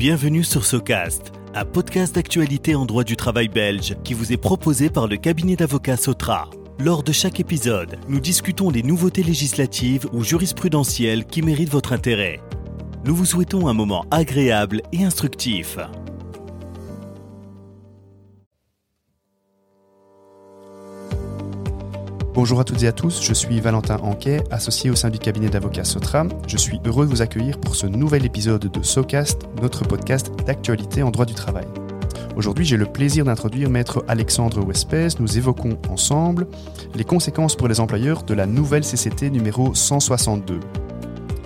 Bienvenue sur Socast, un podcast d'actualité en droit du travail belge qui vous est proposé par le cabinet d'avocats Sotra. Lors de chaque épisode, nous discutons des nouveautés législatives ou jurisprudentielles qui méritent votre intérêt. Nous vous souhaitons un moment agréable et instructif. Bonjour à toutes et à tous, je suis Valentin Anquet, associé au sein du cabinet d'avocats Sotra. Je suis heureux de vous accueillir pour ce nouvel épisode de SoCast, notre podcast d'actualité en droit du travail. Aujourd'hui, j'ai le plaisir d'introduire maître Alexandre Wespès. Nous évoquons ensemble les conséquences pour les employeurs de la nouvelle CCT numéro 162.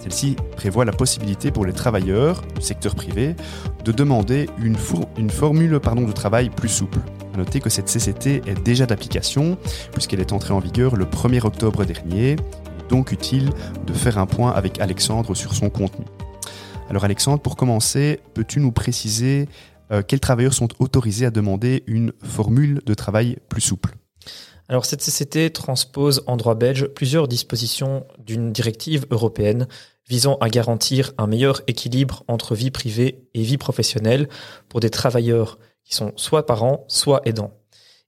Celle-ci prévoit la possibilité pour les travailleurs du secteur privé de demander une, formule de travail plus souple. A noter que cette CCT est déjà d'application puisqu'elle est entrée en vigueur le 1er octobre dernier. donc utile de faire un point avec Alexandre sur son contenu. Alors Alexandre, pour commencer, peux-tu nous préciser euh, quels travailleurs sont autorisés à demander une formule de travail plus souple? Alors cette CCT transpose en droit belge plusieurs dispositions d'une directive européenne visant à garantir un meilleur équilibre entre vie privée et vie professionnelle pour des travailleurs qui sont soit parents, soit aidants.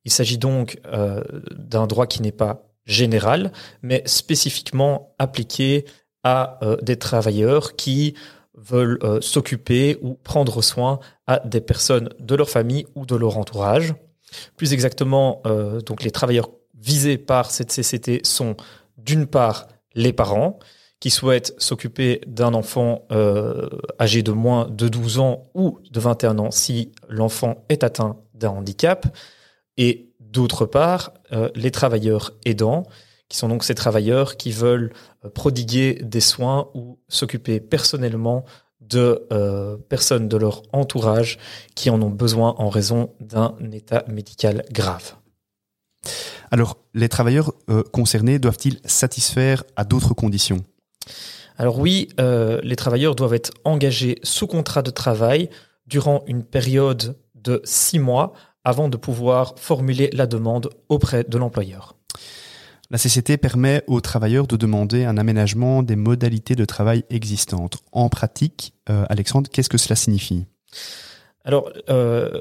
Il s'agit donc euh, d'un droit qui n'est pas général, mais spécifiquement appliqué à euh, des travailleurs qui veulent euh, s'occuper ou prendre soin à des personnes de leur famille ou de leur entourage. Plus exactement, donc les travailleurs visés par cette CCT sont d'une part les parents, qui souhaitent s'occuper d'un enfant euh, âgé de moins de 12 ans ou de 21 ans si l'enfant est atteint d'un handicap, et d'autre part, euh, les travailleurs aidants, qui sont donc ces travailleurs qui veulent euh, prodiguer des soins ou s'occuper personnellement de personnes de leur entourage qui en ont besoin en raison d'un état médical grave. Alors, les travailleurs concernés doivent-ils satisfaire à d'autres conditions? Alors oui, euh, les travailleurs doivent être engagés sous contrat de travail durant une période de six mois avant de pouvoir formuler la demande auprès de l'employeur. La CCT permet aux travailleurs de demander un aménagement des modalités de travail existantes. En pratique, euh, Alexandre, qu'est-ce que cela signifie? Alors, euh,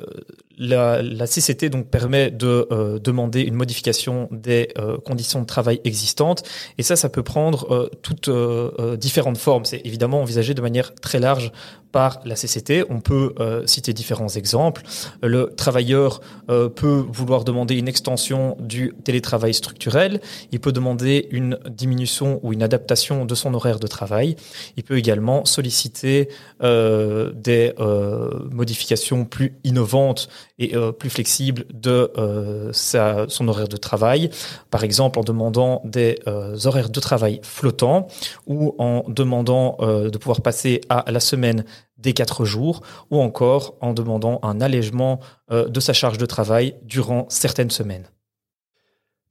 la, CCT donc permet de euh, demander une modification des euh, conditions de travail existantes, et ça, ça peut prendre toutes différentes formes. C'est évidemment envisagé de manière très large par la CCT. On peut citer différents exemples. Le travailleur peut vouloir demander une extension du télétravail structurel. Il peut demander une diminution ou une adaptation de son horaire de travail. Il peut également solliciter des modifications plus innovante et euh, plus flexible de euh, son horaire de travail, par exemple en demandant des euh, horaires de travail flottants ou en demandant de pouvoir passer à la semaine des quatre jours ou encore en demandant un allègement de sa charge de travail durant certaines semaines.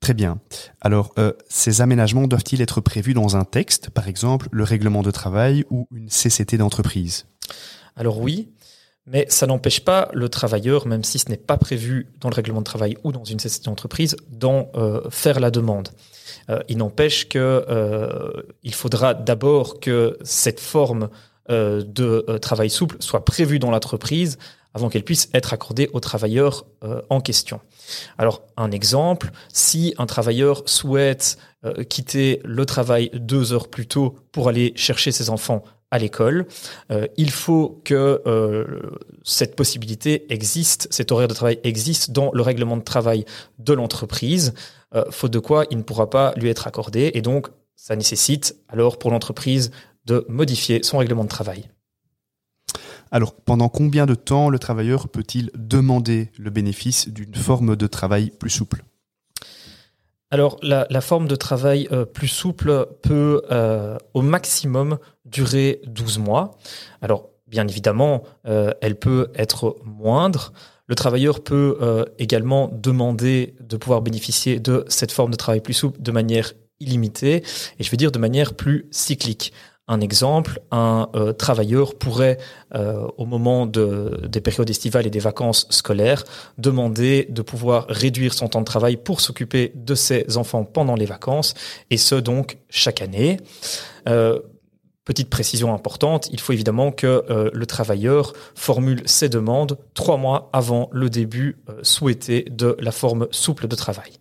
Très bien. Alors, ces aménagements doivent-ils être prévus dans un texte, par exemple le règlement de travail ou une CCT d'entreprise? Alors oui, mais ça n'empêche pas le travailleur, même si ce n'est pas prévu dans le règlement de travail ou dans une société d'entreprise, d'en euh, faire la demande. Euh, il n'empêche que euh, il faudra d'abord que cette forme de travail souple soit prévue dans l'entreprise avant qu'elle puisse être accordée au travailleur en question. Alors, un exemple, si un travailleur souhaite quitter le travail deux heures plus tôt pour aller chercher ses enfants à l'école. Euh, il faut que euh, cette possibilité existe, cet horaire de travail existe dans le règlement de travail de l'entreprise, euh, faute de quoi il ne pourra pas lui être accordé. Et donc, ça nécessite alors pour l'entreprise de modifier son règlement de travail. Alors, pendant combien de temps le travailleur peut-il demander le bénéfice d'une forme de travail plus souple? Alors, la, forme de travail euh, plus souple peut euh, au maximum durer 12 mois. Alors, bien évidemment, euh, elle peut être moindre. Le travailleur peut également demander de pouvoir bénéficier de cette forme de travail plus souple de manière illimitée, et je veux dire de manière plus cyclique. Un exemple, un euh, travailleur pourrait, euh, au moment de, des périodes estivales et des vacances scolaires, demander de pouvoir réduire son temps de travail pour s'occuper de ses enfants pendant les vacances, et ce donc chaque année. Euh, Petite précision importante, il faut évidemment que le travailleur formule ses demandes trois mois avant le début souhaité de la forme souple de travail.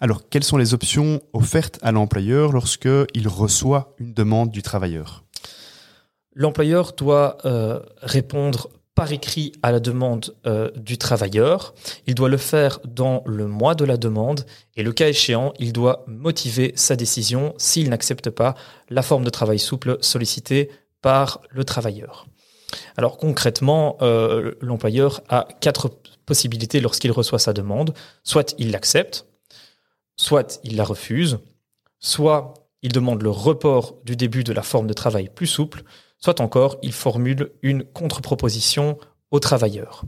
Alors, quelles sont les options offertes à l'employeur lorsqu'il reçoit une demande du travailleur? L'employeur doit euh, répondre par écrit à la demande euh, du travailleur. Il doit le faire dans le mois de la demande et le cas échéant, il doit motiver sa décision s'il n'accepte pas la forme de travail souple sollicitée par le travailleur. Alors concrètement, euh, l'employeur a quatre possibilités lorsqu'il reçoit sa demande. Soit il l'accepte, soit il la refuse, soit il demande le report du début de la forme de travail plus souple, soit encore il formule une contre-proposition au travailleur.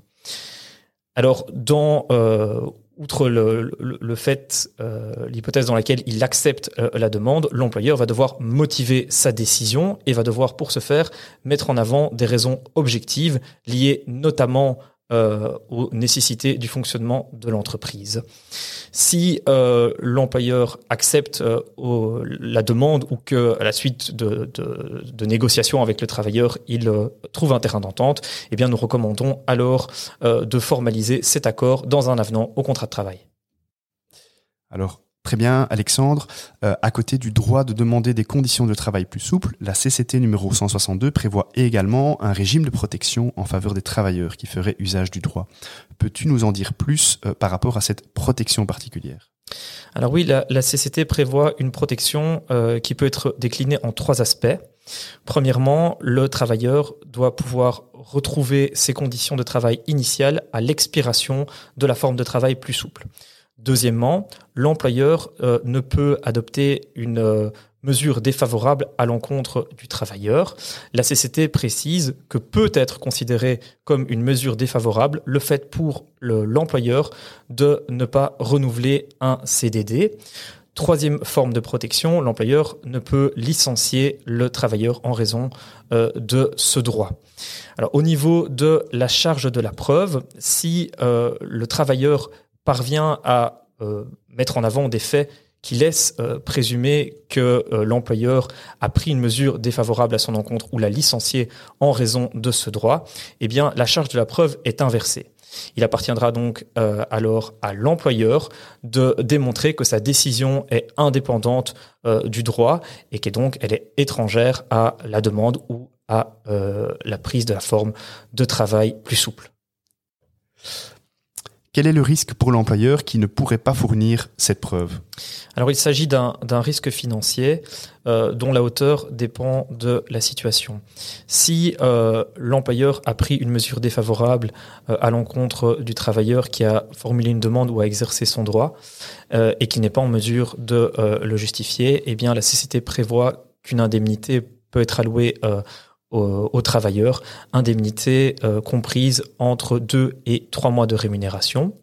Alors, dans, euh, outre le, fait, euh, l'hypothèse dans laquelle il accepte euh, la demande, l'employeur va devoir motiver sa décision et va devoir, pour ce faire, mettre en avant des raisons objectives liées notamment euh, aux nécessités du fonctionnement de l'entreprise. Si euh, l'employeur accepte euh, la demande ou que à la suite de, de, négociations avec le travailleur, il trouve un terrain d'entente, eh bien nous recommandons alors de formaliser cet accord dans un avenant au contrat de travail. Alors, Très bien, Alexandre. Euh, à côté du droit de demander des conditions de travail plus souples, la CCT numéro 162 prévoit également un régime de protection en faveur des travailleurs qui feraient usage du droit. Peux-tu nous en dire plus euh, par rapport à cette protection particulière? Alors oui, la, CCT prévoit une protection euh, qui peut être déclinée en trois aspects. Premièrement, le travailleur doit pouvoir retrouver ses conditions de travail initiales à l'expiration de la forme de travail plus souple. Deuxièmement, l'employeur euh, ne peut adopter une euh, mesure défavorable à l'encontre du travailleur. La CCT précise que peut être considéré comme une mesure défavorable le fait pour l'employeur de ne pas renouveler un CDD. Troisième forme de protection, l'employeur ne peut licencier le travailleur en raison euh, de ce droit. Alors, au niveau de la charge de la preuve, si le travailleur parvient à euh, mettre en avant des faits qui laissent euh, présumer que euh, l'employeur a pris une mesure défavorable à son encontre ou l'a licencié en raison de ce droit, eh bien la charge de la preuve est inversée. Il appartiendra donc alors à l'employeur de démontrer que sa décision est indépendante du droit et qu'elle donc elle est étrangère à la demande ou à la prise de la forme de travail plus souple. Quel est le risque pour l'employeur qui ne pourrait pas fournir cette preuve? Alors il s'agit d'un risque financier euh, dont la hauteur dépend de la situation. Si euh, l'employeur a pris une mesure défavorable euh, à l'encontre du travailleur qui a formulé une demande ou a exercé son droit et qui n'est pas en mesure de le justifier, eh bien la CCT prévoit qu'une indemnité peut être allouée aux, aux travailleurs, indemnité euh, comprise entre deux et trois mois de rémunération.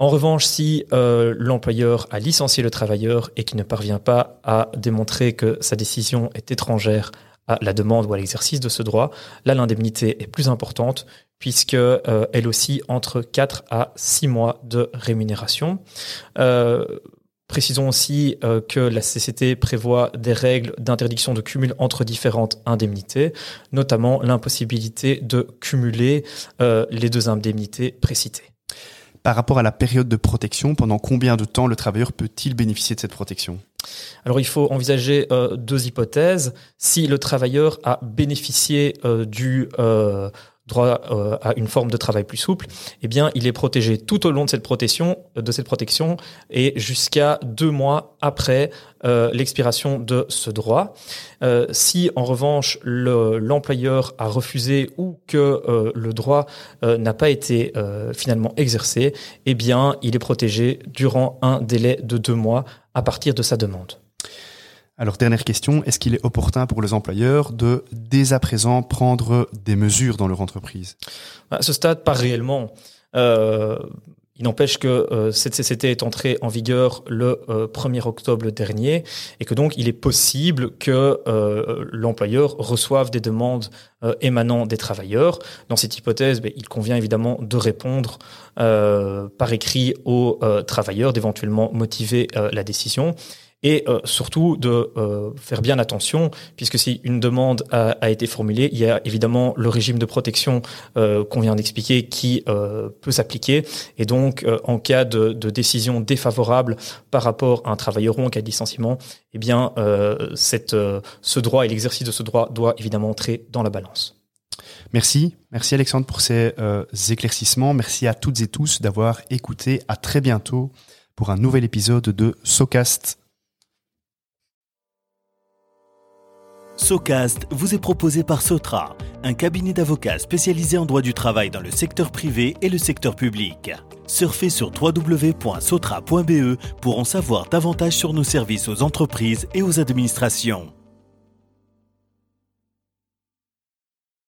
En revanche, si euh, l'employeur a licencié le travailleur et qui ne parvient pas à démontrer que sa décision est étrangère à la demande ou à l'exercice de ce droit, là l'indemnité est plus importante puisque euh, elle aussi entre 4 à 6 mois de rémunération. Euh, Précisons aussi euh, que la CCT prévoit des règles d'interdiction de cumul entre différentes indemnités, notamment l'impossibilité de cumuler euh, les deux indemnités précitées. Par rapport à la période de protection, pendant combien de temps le travailleur peut-il bénéficier de cette protection? Alors il faut envisager euh, deux hypothèses. Si le travailleur a bénéficié euh, du euh, droit euh, à une forme de travail plus souple, eh bien, il est protégé tout au long de cette protection, de cette protection et jusqu'à deux mois après euh, l'expiration de ce droit. Euh, si en revanche l'employeur a refusé ou que euh, le droit euh, n'a pas été euh, finalement exercé, eh bien, il est protégé durant un délai de deux mois à partir de sa demande. Alors, dernière question, est-ce qu'il est opportun pour les employeurs de, dès à présent, prendre des mesures dans leur entreprise? À ce stade, pas réellement. Euh, il n'empêche que euh, cette CCT est entrée en vigueur le euh, 1er octobre dernier et que donc il est possible que euh, l'employeur reçoive des demandes euh, émanant des travailleurs. Dans cette hypothèse, ben, il convient évidemment de répondre euh, par écrit aux travailleurs, d'éventuellement motiver la décision. Et euh, surtout de euh, faire bien attention, puisque si une demande a, été formulée, il y a évidemment le régime de protection euh, qu'on vient d'expliquer qui peut s'appliquer, et donc en cas de, décision défavorable par rapport à un travailleur ou en cas de licenciement, eh bien ce droit et l'exercice de ce droit doit évidemment entrer dans la balance. Merci, merci Alexandre pour ces éclaircissements. Merci à toutes et tous d'avoir écouté. À très bientôt pour un nouvel épisode de SoCast. SoCast vous est proposé par Sotra, un cabinet d'avocats spécialisé en droit du travail dans le secteur privé et le secteur public. Surfez sur www.sotra.be pour en savoir davantage sur nos services aux entreprises et aux administrations.